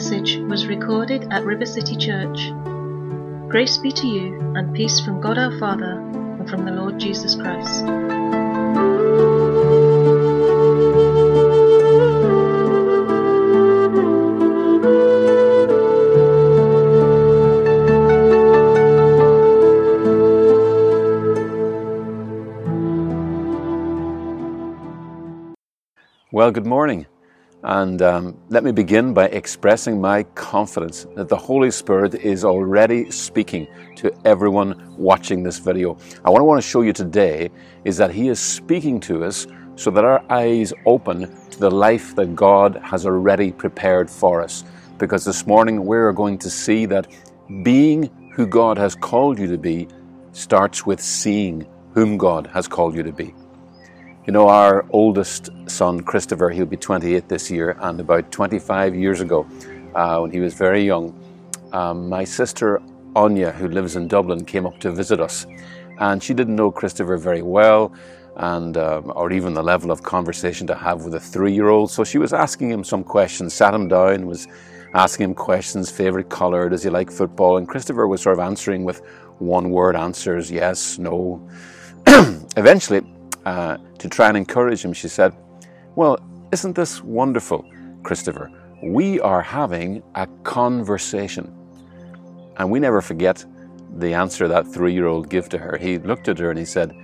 message was recorded at River City Church. Grace be to you and peace from God our Father and from the Lord Jesus Christ. Well, good morning. And um, let me begin by expressing my confidence that the Holy Spirit is already speaking to everyone watching this video. I want to want to show you today is that He is speaking to us so that our eyes open to the life that God has already prepared for us. Because this morning we're going to see that being who God has called you to be starts with seeing whom God has called you to be. You know, our oldest son, Christopher, he'll be 28 this year, and about 25 years ago, uh, when he was very young, um, my sister Anya, who lives in Dublin, came up to visit us. And she didn't know Christopher very well, and um, or even the level of conversation to have with a three-year-old. So she was asking him some questions, sat him down, was asking him questions, favorite color, does he like football? And Christopher was sort of answering with one-word answers, yes, no. Eventually, uh, to try and encourage him, she said, Well, isn't this wonderful, Christopher? We are having a conversation. And we never forget the answer that three year old gave to her. He looked at her and he said,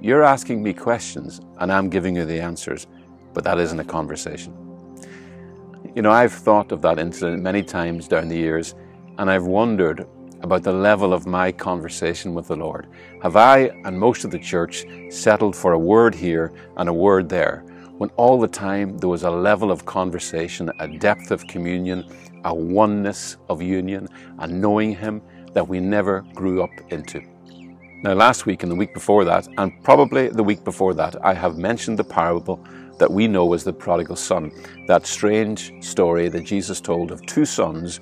You're asking me questions and I'm giving you the answers, but that isn't a conversation. You know, I've thought of that incident many times down the years, and I've wondered about the level of my conversation with the Lord? Have I and most of the church settled for a word here and a word there, when all the time there was a level of conversation, a depth of communion, a oneness of union, a knowing Him that we never grew up into? Now, last week and the week before that, and probably the week before that, I have mentioned the parable that we know as the prodigal son, that strange story that Jesus told of two sons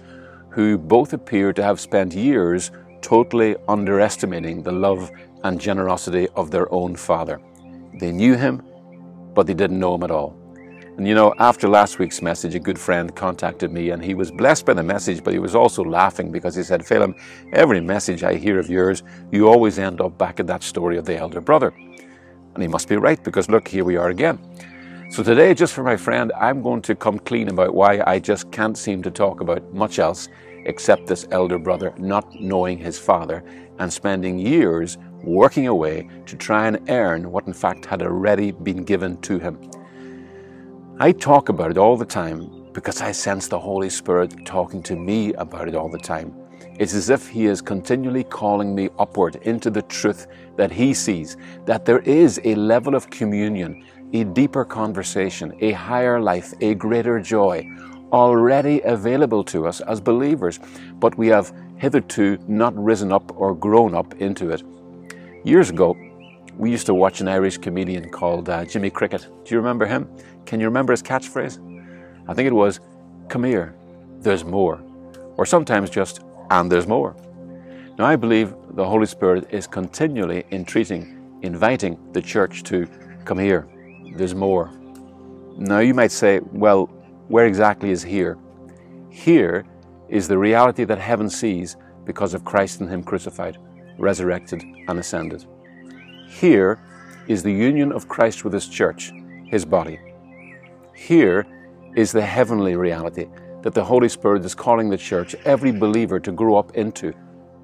who both appear to have spent years totally underestimating the love and generosity of their own father. They knew him, but they didn't know him at all. And you know, after last week's message, a good friend contacted me and he was blessed by the message, but he was also laughing because he said, Phelim, every message I hear of yours, you always end up back at that story of the elder brother. And he must be right because look, here we are again. So today, just for my friend, I'm going to come clean about why I just can't seem to talk about much else except this elder brother not knowing his father and spending years working away to try and earn what in fact had already been given to him. I talk about it all the time because I sense the Holy Spirit talking to me about it all the time. It's as if He is continually calling me upward into the truth that He sees, that there is a level of communion a deeper conversation, a higher life, a greater joy already available to us as believers, but we have hitherto not risen up or grown up into it. Years ago, we used to watch an Irish comedian called uh, Jimmy Cricket. Do you remember him? Can you remember his catchphrase? I think it was, Come here, there's more. Or sometimes just, And there's more. Now, I believe the Holy Spirit is continually entreating, inviting the church to come here there's more. Now you might say, well, where exactly is here? Here is the reality that heaven sees because of Christ and Him crucified, resurrected, and ascended. Here is the union of Christ with His church, His body. Here is the heavenly reality that the Holy Spirit is calling the church, every believer, to grow up into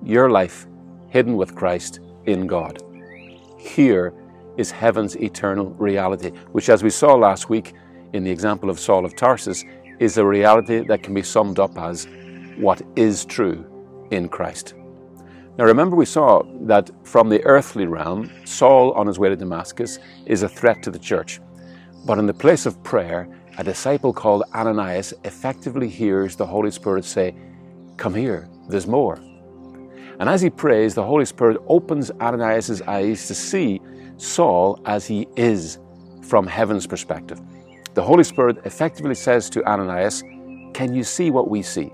your life hidden with Christ in God. Here is heaven's eternal reality, which, as we saw last week in the example of Saul of Tarsus, is a reality that can be summed up as what is true in Christ. Now, remember, we saw that from the earthly realm, Saul, on his way to Damascus, is a threat to the church. But in the place of prayer, a disciple called Ananias effectively hears the Holy Spirit say, Come here, there's more. And as he prays, the Holy Spirit opens Ananias' eyes to see Saul as he is from heaven's perspective. The Holy Spirit effectively says to Ananias, Can you see what we see?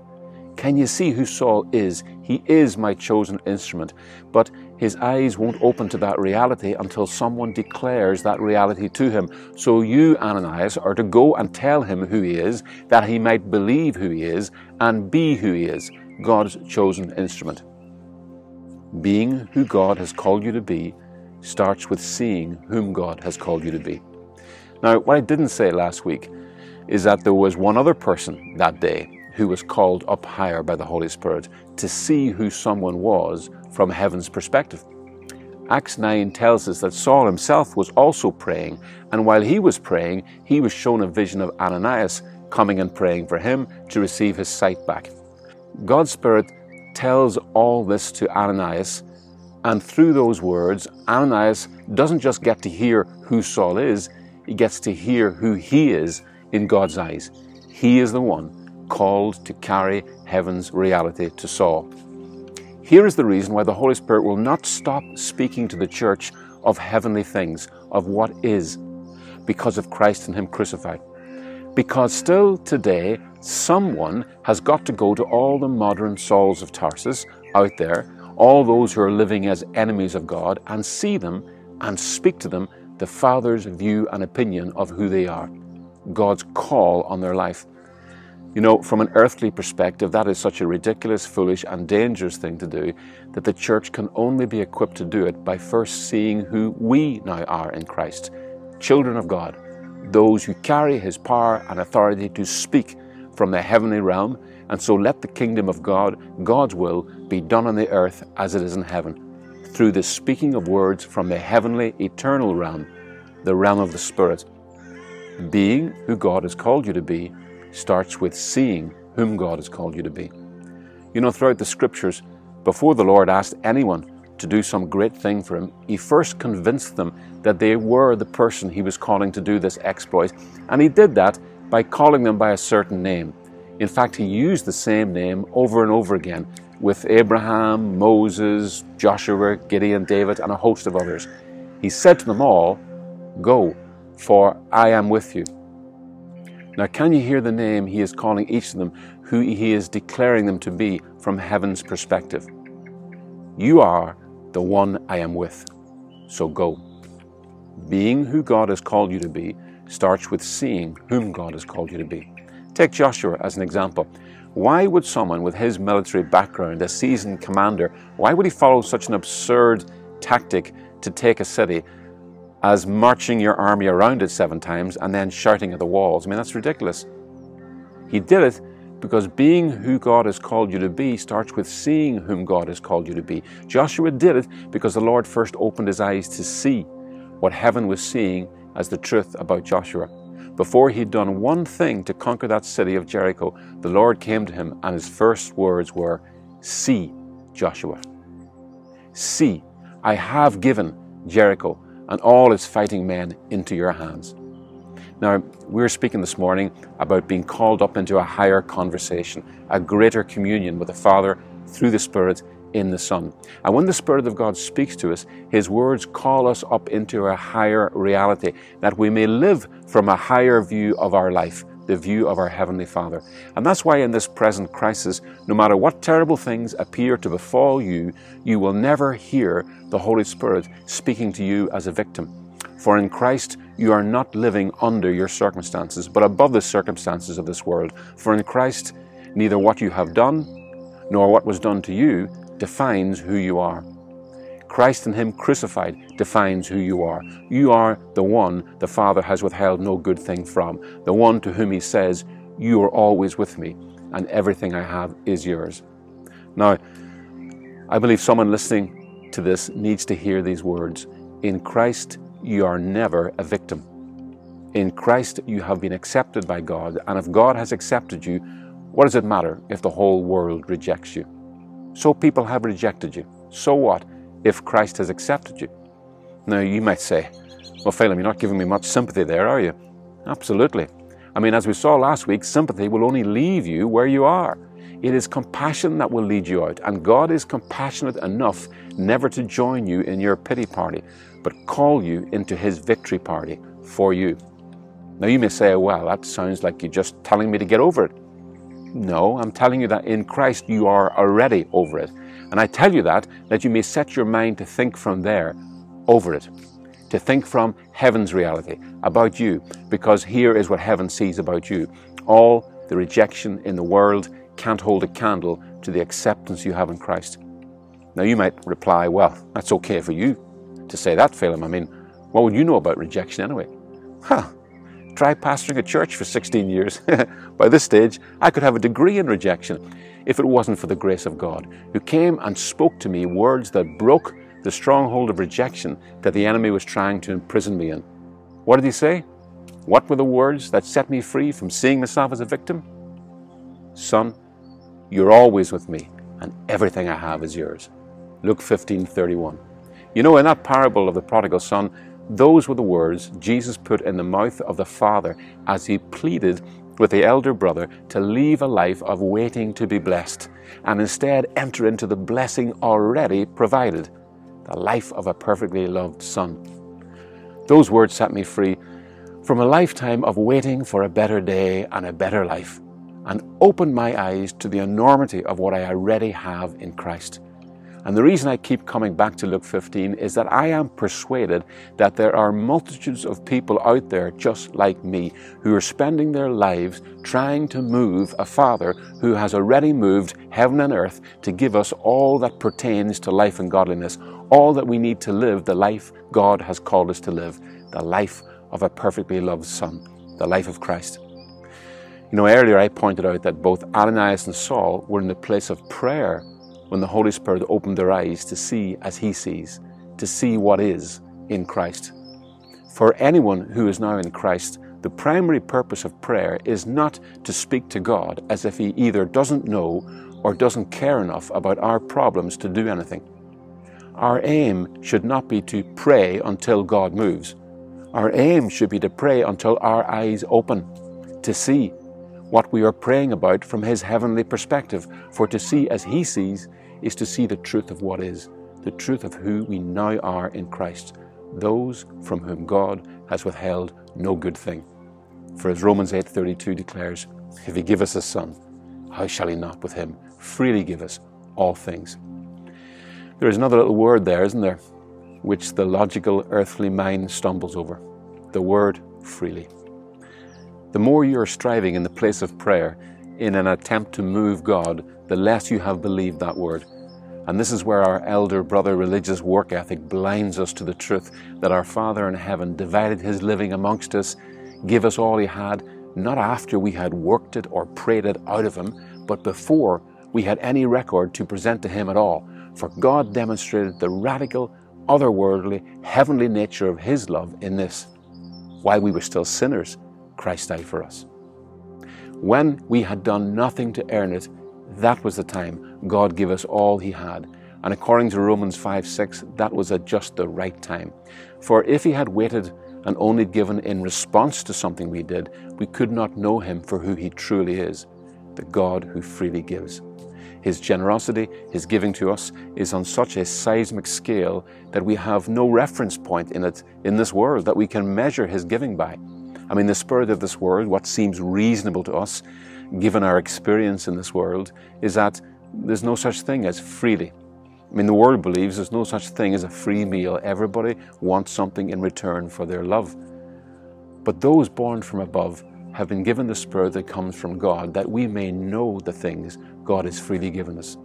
Can you see who Saul is? He is my chosen instrument. But his eyes won't open to that reality until someone declares that reality to him. So you, Ananias, are to go and tell him who he is, that he might believe who he is and be who he is, God's chosen instrument. Being who God has called you to be starts with seeing whom God has called you to be. Now, what I didn't say last week is that there was one other person that day who was called up higher by the Holy Spirit to see who someone was from heaven's perspective. Acts 9 tells us that Saul himself was also praying, and while he was praying, he was shown a vision of Ananias coming and praying for him to receive his sight back. God's Spirit tells all this to Ananias, and through those words, Ananias doesn't just get to hear who Saul is, he gets to hear who he is in God's eyes. He is the one called to carry heaven's reality to Saul. Here is the reason why the Holy Spirit will not stop speaking to the church of heavenly things, of what is, because of Christ and Him crucified. Because still today, someone has got to go to all the modern Sauls of Tarsus out there, all those who are living as enemies of God, and see them and speak to them the Father's view and opinion of who they are, God's call on their life. You know, from an earthly perspective, that is such a ridiculous, foolish, and dangerous thing to do that the church can only be equipped to do it by first seeing who we now are in Christ children of God, those who carry His power and authority to speak from the heavenly realm. And so let the kingdom of God, God's will, be done on the earth as it is in heaven, through the speaking of words from the heavenly, eternal realm, the realm of the Spirit. Being who God has called you to be starts with seeing whom God has called you to be. You know, throughout the scriptures, before the Lord asked anyone to do some great thing for him, he first convinced them that they were the person he was calling to do this exploit, and he did that by calling them by a certain name. In fact, he used the same name over and over again with Abraham, Moses, Joshua, Gideon, David, and a host of others. He said to them all, Go, for I am with you. Now, can you hear the name he is calling each of them, who he is declaring them to be from heaven's perspective? You are the one I am with, so go. Being who God has called you to be starts with seeing whom God has called you to be. Take Joshua as an example. Why would someone with his military background, a seasoned commander, why would he follow such an absurd tactic to take a city as marching your army around it seven times and then shouting at the walls. I mean, that's ridiculous. He did it because being who God has called you to be starts with seeing whom God has called you to be. Joshua did it because the Lord first opened his eyes to see what heaven was seeing as the truth about Joshua. Before he'd done one thing to conquer that city of Jericho, the Lord came to him and his first words were, See, Joshua. See, I have given Jericho and all its fighting men into your hands. Now, we're speaking this morning about being called up into a higher conversation, a greater communion with the Father through the Spirit in the Son. And when the Spirit of God speaks to us, His words call us up into a higher reality, that we may live from a higher view of our life, the view of our Heavenly Father. And that's why in this present crisis, no matter what terrible things appear to befall you, you will never hear the Holy Spirit speaking to you as a victim. For in Christ, you are not living under your circumstances, but above the circumstances of this world. For in Christ, neither what you have done nor what was done to you defines who you are. Christ and Him crucified defines who you are. You are the one the Father has withheld no good thing from, the one to whom He says, You are always with me, and everything I have is yours. Now, I believe someone listening to this needs to hear these words. In Christ, you are never a victim. In Christ, you have been accepted by God, and if God has accepted you, what does it matter if the whole world rejects you? So people have rejected you. So what? if Christ has accepted you. Now, you might say, well, Phelim, you're not giving me much sympathy there, are you? Absolutely. I mean, as we saw last week, sympathy will only leave you where you are. It is compassion that will lead you out, and God is compassionate enough never to join you in your pity party, but call you into His victory party for you. Now, you may say, well, that sounds like you're just telling me to get over it. No, I'm telling you that in Christ you are already over it. And I tell you that that you may set your mind to think from there over it, to think from heaven's reality about you, because here is what heaven sees about you. All the rejection in the world can't hold a candle to the acceptance you have in Christ. Now you might reply, well, that's okay for you to say that, Phelim. I mean, what would you know about rejection anyway? Huh. Try pastoring a church for 16 years. By this stage, I could have a degree in rejection if it wasn't for the grace of God, who came and spoke to me words that broke the stronghold of rejection that the enemy was trying to imprison me in. What did he say? What were the words that set me free from seeing myself as a victim? Son, you're always with me, and everything I have is yours. Luke 15:31. You know, in that parable of the prodigal son, those were the words Jesus put in the mouth of the father as he pleaded with the elder brother to leave a life of waiting to be blessed and instead enter into the blessing already provided, the life of a perfectly loved son. Those words set me free from a lifetime of waiting for a better day and a better life and opened my eyes to the enormity of what I already have in Christ. And the reason I keep coming back to Luke 15 is that I am persuaded that there are multitudes of people out there just like me who are spending their lives trying to move a Father who has already moved heaven and earth to give us all that pertains to life and godliness, all that we need to live the life God has called us to live, the life of a perfectly loved Son, the life of Christ. You know, earlier I pointed out that both Ananias and Saul were in the place of prayer when the Holy Spirit opened their eyes to see as He sees, to see what is in Christ. For anyone who is now in Christ, the primary purpose of prayer is not to speak to God as if He either doesn't know or doesn't care enough about our problems to do anything. Our aim should not be to pray until God moves. Our aim should be to pray until our eyes open, to see what we are praying about from His heavenly perspective. For to see as He sees is to see the truth of what is, the truth of who we now are in Christ, those from whom God has withheld no good thing. For as Romans 8:32 declares, if he give us a son, how shall he not with him freely give us all things? There is another little word there, isn't there, which the logical earthly mind stumbles over. The word freely. The more you are striving in the place of prayer in an attempt to move God, the less you have believed that word. And this is where our elder brother religious work ethic blinds us to the truth that our Father in heaven divided his living amongst us, gave us all he had, not after we had worked it or prayed it out of him, but before we had any record to present to him at all. For God demonstrated the radical, otherworldly, heavenly nature of his love in this. While we were still sinners, Christ died for us. When we had done nothing to earn it, that was the time God gave us all He had. And according to Romans 5 6, that was at just the right time. For if He had waited and only given in response to something we did, we could not know Him for who He truly is the God who freely gives. His generosity, His giving to us, is on such a seismic scale that we have no reference point in it in this world that we can measure His giving by. I mean, the spirit of this world, what seems reasonable to us, given our experience in this world, is that there's no such thing as freely. I mean, the world believes there's no such thing as a free meal. Everybody wants something in return for their love. But those born from above have been given the Spirit that comes from God, that we may know the things God has freely given us.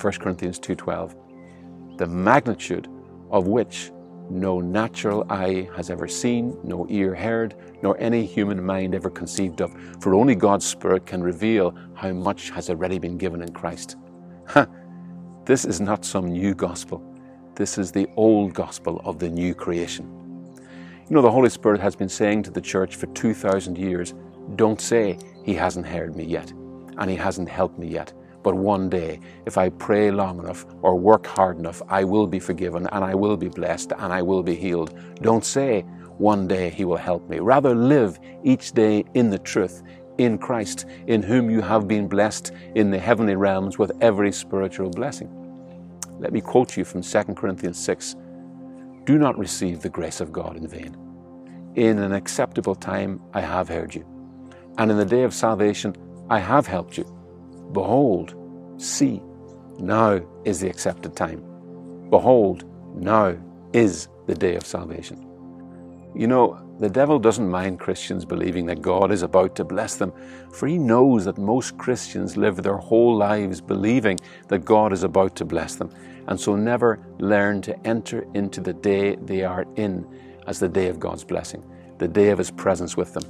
1 Corinthians 2.12 The magnitude of which no natural eye has ever seen, no ear heard, nor any human mind ever conceived of, for only God's Spirit can reveal how much has already been given in Christ. Ha! This is not some new gospel. This is the old gospel of the new creation. You know, the Holy Spirit has been saying to the church for 2,000 years, don't say, He hasn't heard me yet, and He hasn't helped me yet. But one day, if I pray long enough or work hard enough, I will be forgiven and I will be blessed and I will be healed. Don't say, one day he will help me. Rather, live each day in the truth, in Christ, in whom you have been blessed in the heavenly realms with every spiritual blessing. Let me quote you from 2 Corinthians 6 Do not receive the grace of God in vain. In an acceptable time I have heard you, and in the day of salvation I have helped you. Behold, see, now is the accepted time. Behold, now is the day of salvation. You know, the devil doesn't mind Christians believing that God is about to bless them, for he knows that most Christians live their whole lives believing that God is about to bless them, and so never learn to enter into the day they are in as the day of God's blessing, the day of his presence with them.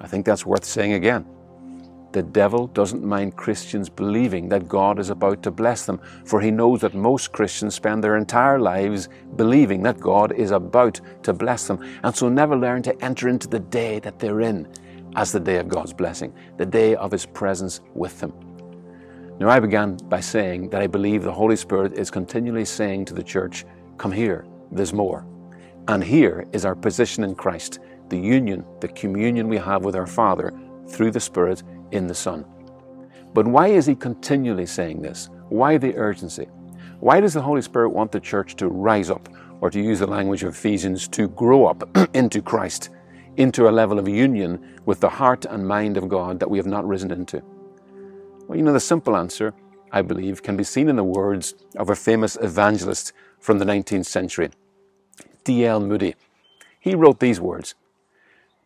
I think that's worth saying again. The devil doesn't mind Christians believing that God is about to bless them, for he knows that most Christians spend their entire lives believing that God is about to bless them, and so never learn to enter into the day that they're in as the day of God's blessing, the day of his presence with them. Now, I began by saying that I believe the Holy Spirit is continually saying to the church, Come here, there's more. And here is our position in Christ, the union, the communion we have with our Father through the Spirit in the Son. But why is he continually saying this? Why the urgency? Why does the Holy Spirit want the church to rise up, or to use the language of Ephesians, to grow up into Christ, into a level of union with the heart and mind of God that we have not risen into? Well, you know, the simple answer, I believe, can be seen in the words of a famous evangelist from the 19th century, D.L. Moody. He wrote these words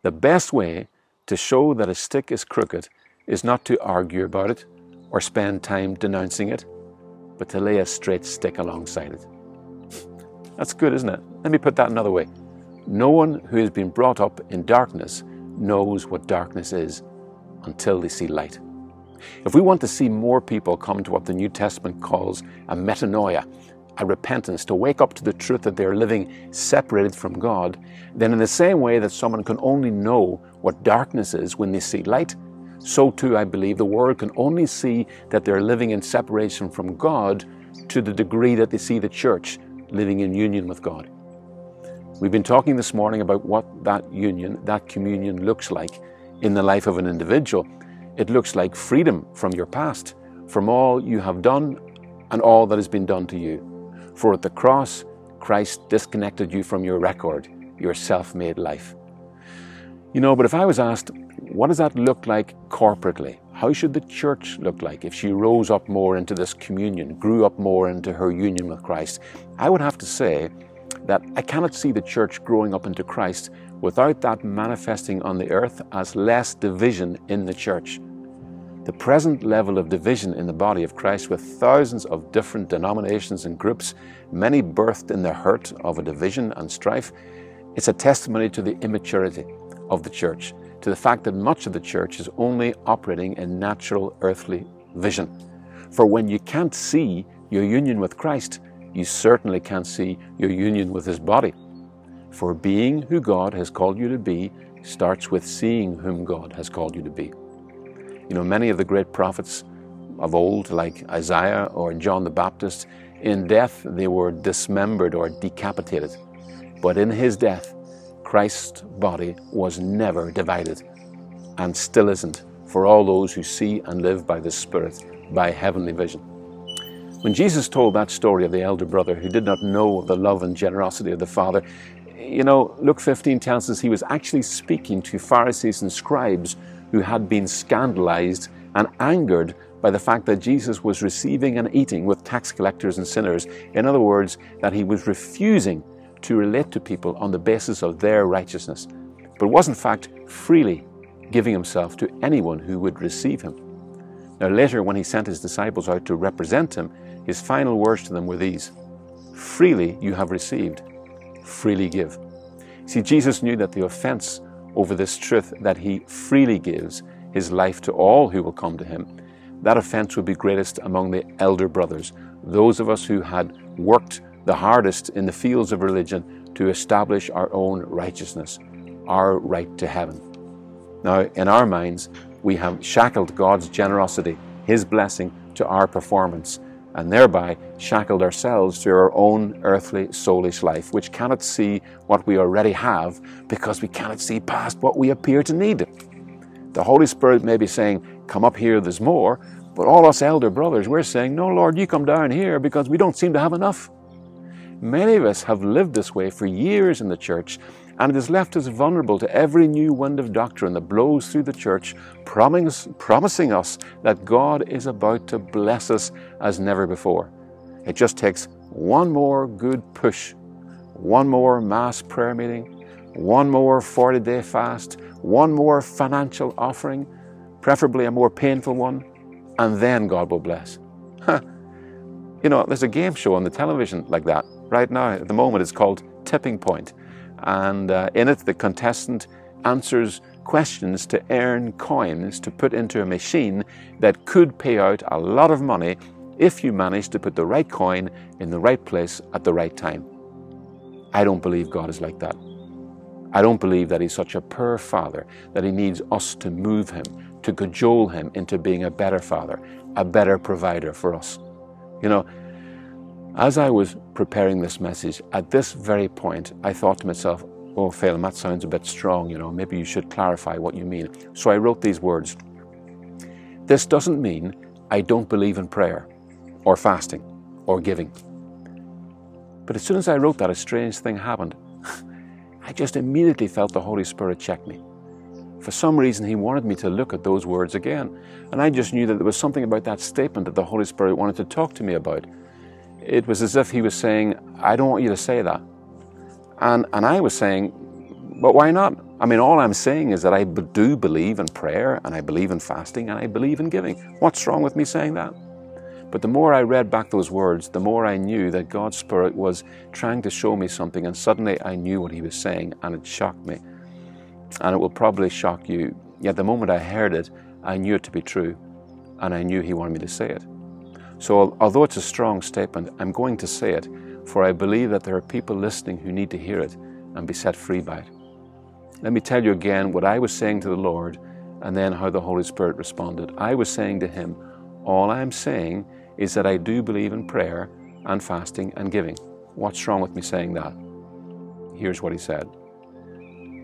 The best way to show that a stick is crooked is not to argue about it or spend time denouncing it, but to lay a straight stick alongside it. That's good, isn't it? Let me put that another way. No one who has been brought up in darkness knows what darkness is until they see light. If we want to see more people come to what the New Testament calls a metanoia, a repentance, to wake up to the truth that they're living separated from God, then in the same way that someone can only know what darkness is when they see light, so too I believe the world can only see that they're living in separation from God to the degree that they see the church living in union with God. We've been talking this morning about what that union, that communion looks like in the life of an individual. It looks like freedom from your past, from all you have done and all that has been done to you. For at the cross, Christ disconnected you from your record, your self made life. You know, but if I was asked, what does that look like corporately? How should the church look like if she rose up more into this communion, grew up more into her union with Christ? I would have to say that I cannot see the church growing up into Christ without that manifesting on the earth as less division in the church. The present level of division in the body of Christ, with thousands of different denominations and groups, many birthed in the hurt of a division and strife, it's a testimony to the immaturity of the church to the fact that much of the church is only operating in natural earthly vision. For when you can't see your union with Christ, you certainly can't see your union with His body. For being who God has called you to be starts with seeing whom God has called you to be. You know, many of the great prophets of old, like Isaiah or John the Baptist, in death they were dismembered or decapitated. But in his death, Christ's body was never divided and still isn't for all those who see and live by the Spirit, by heavenly vision. When Jesus told that story of the elder brother who did not know the love and generosity of the Father, you know, Luke 15 tells us he was actually speaking to Pharisees and scribes who had been scandalized and angered by the fact that Jesus was receiving and eating with tax collectors and sinners. In other words, that he was refusing to relate to people on the basis of their righteousness, but was in fact freely giving himself to anyone who would receive him. Now, later, when he sent his disciples out to represent him, his final words to them were these Freely you have received, freely give. See, Jesus knew that the offense over this truth that he freely gives his life to all who will come to him, that offense would be greatest among the elder brothers, those of us who had worked the hardest in the fields of religion to establish our own righteousness, our right to heaven. Now, in our minds, we have shackled God's generosity, His blessing, to our performance, and thereby shackled ourselves to our own earthly, soulish life, which cannot see what we already have because we cannot see past what we appear to need. The Holy Spirit may be saying, Come up here, there's more, but all us elder brothers, we're saying, No, Lord, you come down here because we don't seem to have enough. Many of us have lived this way for years in the church, and it has left us vulnerable to every new wind of doctrine that blows through the church, promising us that God is about to bless us as never before. It just takes one more good push, one more mass prayer meeting, one more 40 day fast, one more financial offering, preferably a more painful one, and then God will bless. you know, there's a game show on the television like that right now. At the moment, it's called Tipping Point. And uh, in it, the contestant answers questions to earn coins to put into a machine that could pay out a lot of money if you manage to put the right coin in the right place at the right time. I don't believe God is like that. I don't believe that He's such a poor Father that He needs us to move Him, to cajole Him into being a better Father, a better provider for us. You know, as I was preparing this message, at this very point, I thought to myself, oh, Phelim, that sounds a bit strong, you know, maybe you should clarify what you mean. So I wrote these words. This doesn't mean I don't believe in prayer, or fasting, or giving. But as soon as I wrote that, a strange thing happened. I just immediately felt the Holy Spirit check me. For some reason, He wanted me to look at those words again. And I just knew that there was something about that statement that the Holy Spirit wanted to talk to me about. It was as if He was saying, I don't want you to say that. And, and I was saying, but why not? I mean, all I'm saying is that I do believe in prayer and I believe in fasting and I believe in giving. What's wrong with me saying that? But the more I read back those words, the more I knew that God's Spirit was trying to show me something, and suddenly I knew what He was saying, and it shocked me. And it will probably shock you. Yet the moment I heard it, I knew it to be true, and I knew He wanted me to say it. So, although it's a strong statement, I'm going to say it, for I believe that there are people listening who need to hear it and be set free by it. Let me tell you again what I was saying to the Lord and then how the Holy Spirit responded. I was saying to Him, All I am saying is that I do believe in prayer and fasting and giving. What's wrong with me saying that? Here's what he said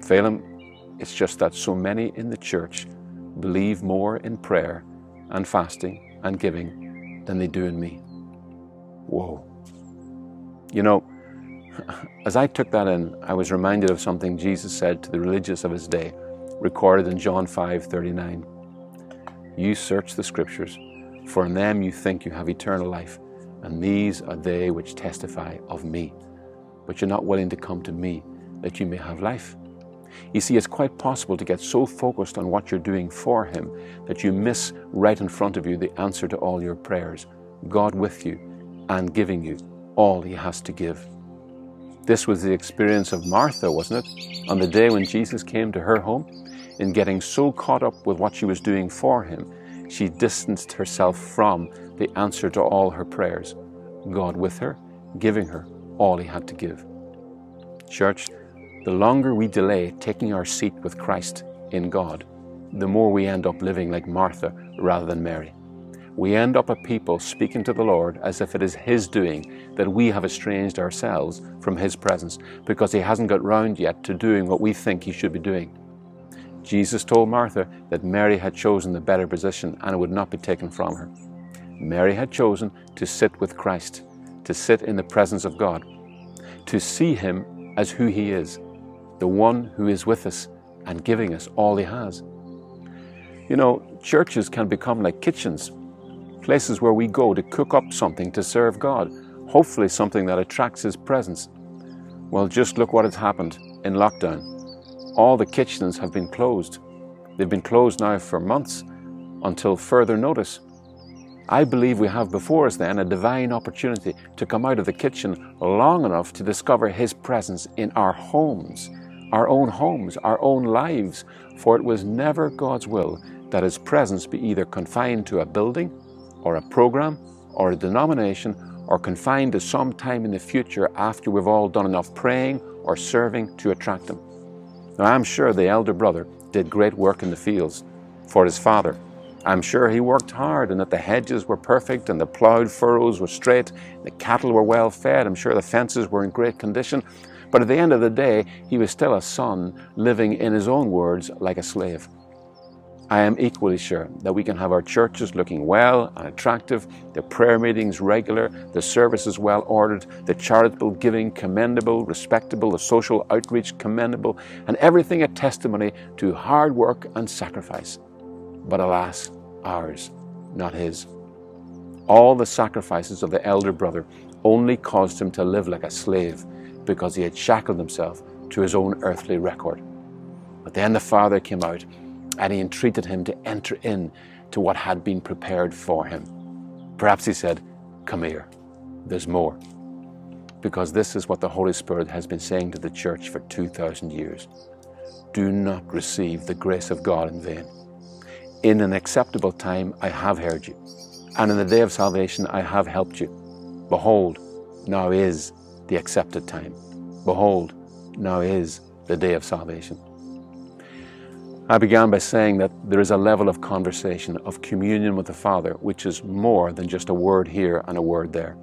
Phelim, it's just that so many in the church believe more in prayer and fasting and giving than they do in me. Whoa. You know, as I took that in, I was reminded of something Jesus said to the religious of his day, recorded in John 5 39. You search the scriptures for in them you think you have eternal life, and these are they which testify of me. But you're not willing to come to me that you may have life. You see, it's quite possible to get so focused on what you're doing for Him that you miss right in front of you the answer to all your prayers God with you and giving you all He has to give. This was the experience of Martha, wasn't it? On the day when Jesus came to her home, in getting so caught up with what she was doing for Him she distanced herself from the answer to all her prayers. God with her, giving her all He had to give. Church, the longer we delay taking our seat with Christ in God, the more we end up living like Martha rather than Mary. We end up a people speaking to the Lord as if it is His doing that we have estranged ourselves from His presence because He hasn't got round yet to doing what we think He should be doing. Jesus told Martha that Mary had chosen the better position and it would not be taken from her. Mary had chosen to sit with Christ, to sit in the presence of God, to see Him as who He is, the one who is with us and giving us all He has. You know, churches can become like kitchens, places where we go to cook up something to serve God, hopefully something that attracts His presence. Well, just look what has happened in lockdown all the kitchens have been closed. They've been closed now for months until further notice. I believe we have before us then a divine opportunity to come out of the kitchen long enough to discover His presence in our homes, our own homes, our own lives, for it was never God's will that His presence be either confined to a building or a program or a denomination or confined to some time in the future after we've all done enough praying or serving to attract Him. Now, I'm sure the elder brother did great work in the fields for his father. I'm sure he worked hard and that the hedges were perfect and the ploughed furrows were straight, the cattle were well fed. I'm sure the fences were in great condition. But at the end of the day, he was still a son living, in his own words, like a slave. I am equally sure that we can have our churches looking well and attractive, the prayer meetings regular, the services well ordered, the charitable giving commendable, respectable, the social outreach commendable, and everything a testimony to hard work and sacrifice. But alas, ours, not his. All the sacrifices of the elder brother only caused him to live like a slave because he had shackled himself to his own earthly record. But then the father came out and he entreated him to enter in to what had been prepared for him. Perhaps he said, Come here, there's more. Because this is what the Holy Spirit has been saying to the church for 2,000 years. Do not receive the grace of God in vain. In an acceptable time I have heard you, and in the day of salvation I have helped you. Behold, now is the accepted time. Behold, now is the day of salvation. I began by saying that there is a level of conversation, of communion with the Father, which is more than just a word here and a word there.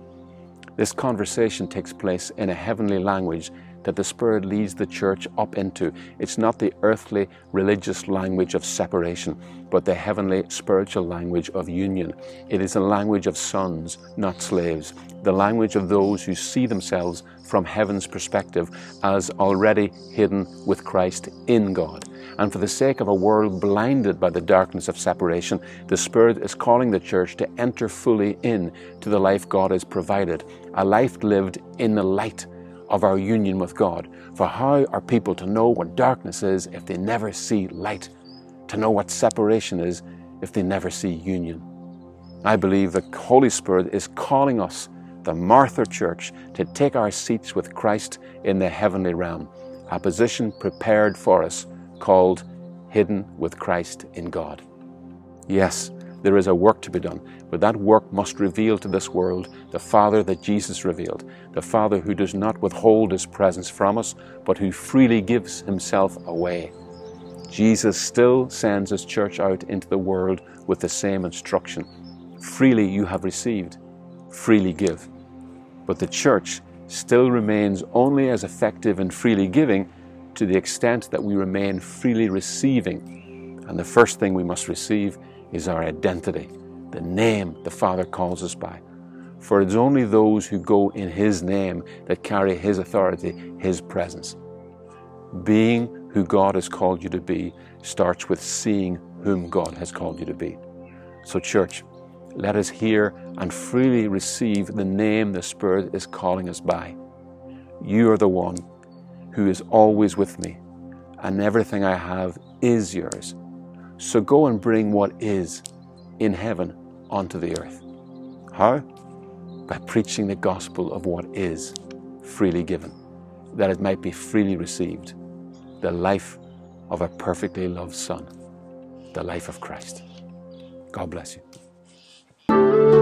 This conversation takes place in a heavenly language that the Spirit leads the church up into. It's not the earthly religious language of separation, but the heavenly spiritual language of union. It is a language of sons, not slaves, the language of those who see themselves from heaven's perspective as already hidden with Christ in God. And for the sake of a world blinded by the darkness of separation, the Spirit is calling the church to enter fully in to the life God has provided, a life lived in the light of our union with God. For how are people to know what darkness is if they never see light? To know what separation is if they never see union? I believe the Holy Spirit is calling us, the Martha Church, to take our seats with Christ in the heavenly realm, a position prepared for us called Hidden with Christ in God. Yes, there is a work to be done, but that work must reveal to this world the Father that Jesus revealed, the Father who does not withhold His presence from us, but who freely gives Himself away. Jesus still sends His church out into the world with the same instruction freely you have received, freely give. But the church still remains only as effective in freely giving to the extent that we remain freely receiving. And the first thing we must receive is our identity, the name the Father calls us by. For it's only those who go in His name that carry His authority, His presence. Being who God has called you to be starts with seeing whom God has called you to be. So, church, let us hear and freely receive the name the Spirit is calling us by. You are the one who is always with me, and everything I have is yours. So go and bring what is in heaven onto the earth. How? By preaching the gospel of what is freely given, that it might be freely received. The life of a perfectly loved Son, the life of Christ. God bless you. Thank you.